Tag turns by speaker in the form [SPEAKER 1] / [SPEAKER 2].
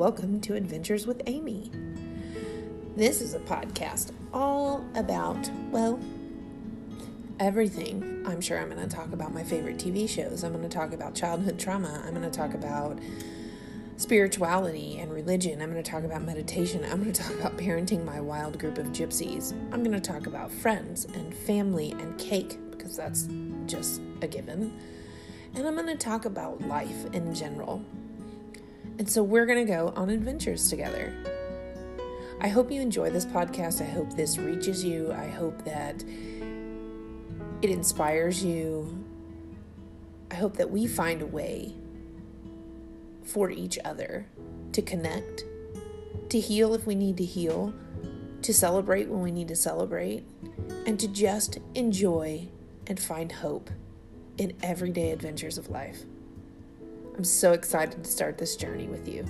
[SPEAKER 1] welcome to Adventures with Amy. This is a podcast all about, well, everything. I'm sure I'm going to talk about my favorite TV shows. I'm going to talk about childhood trauma. I'm going to talk about spirituality and religion. I'm going to talk about meditation. I'm going to talk about parenting my wild group of gypsies. I'm going to talk about friends and family and cake because that's just a given. And I'm going to talk about life in general. And so we're going to go on adventures together. I hope you enjoy this podcast. I hope this reaches you. I hope that it inspires you. I hope that we find a way for each other to connect, to heal if we need to heal, to celebrate when we need to celebrate, and to just enjoy and find hope in everyday adventures of life. I'm so excited to start this journey with you.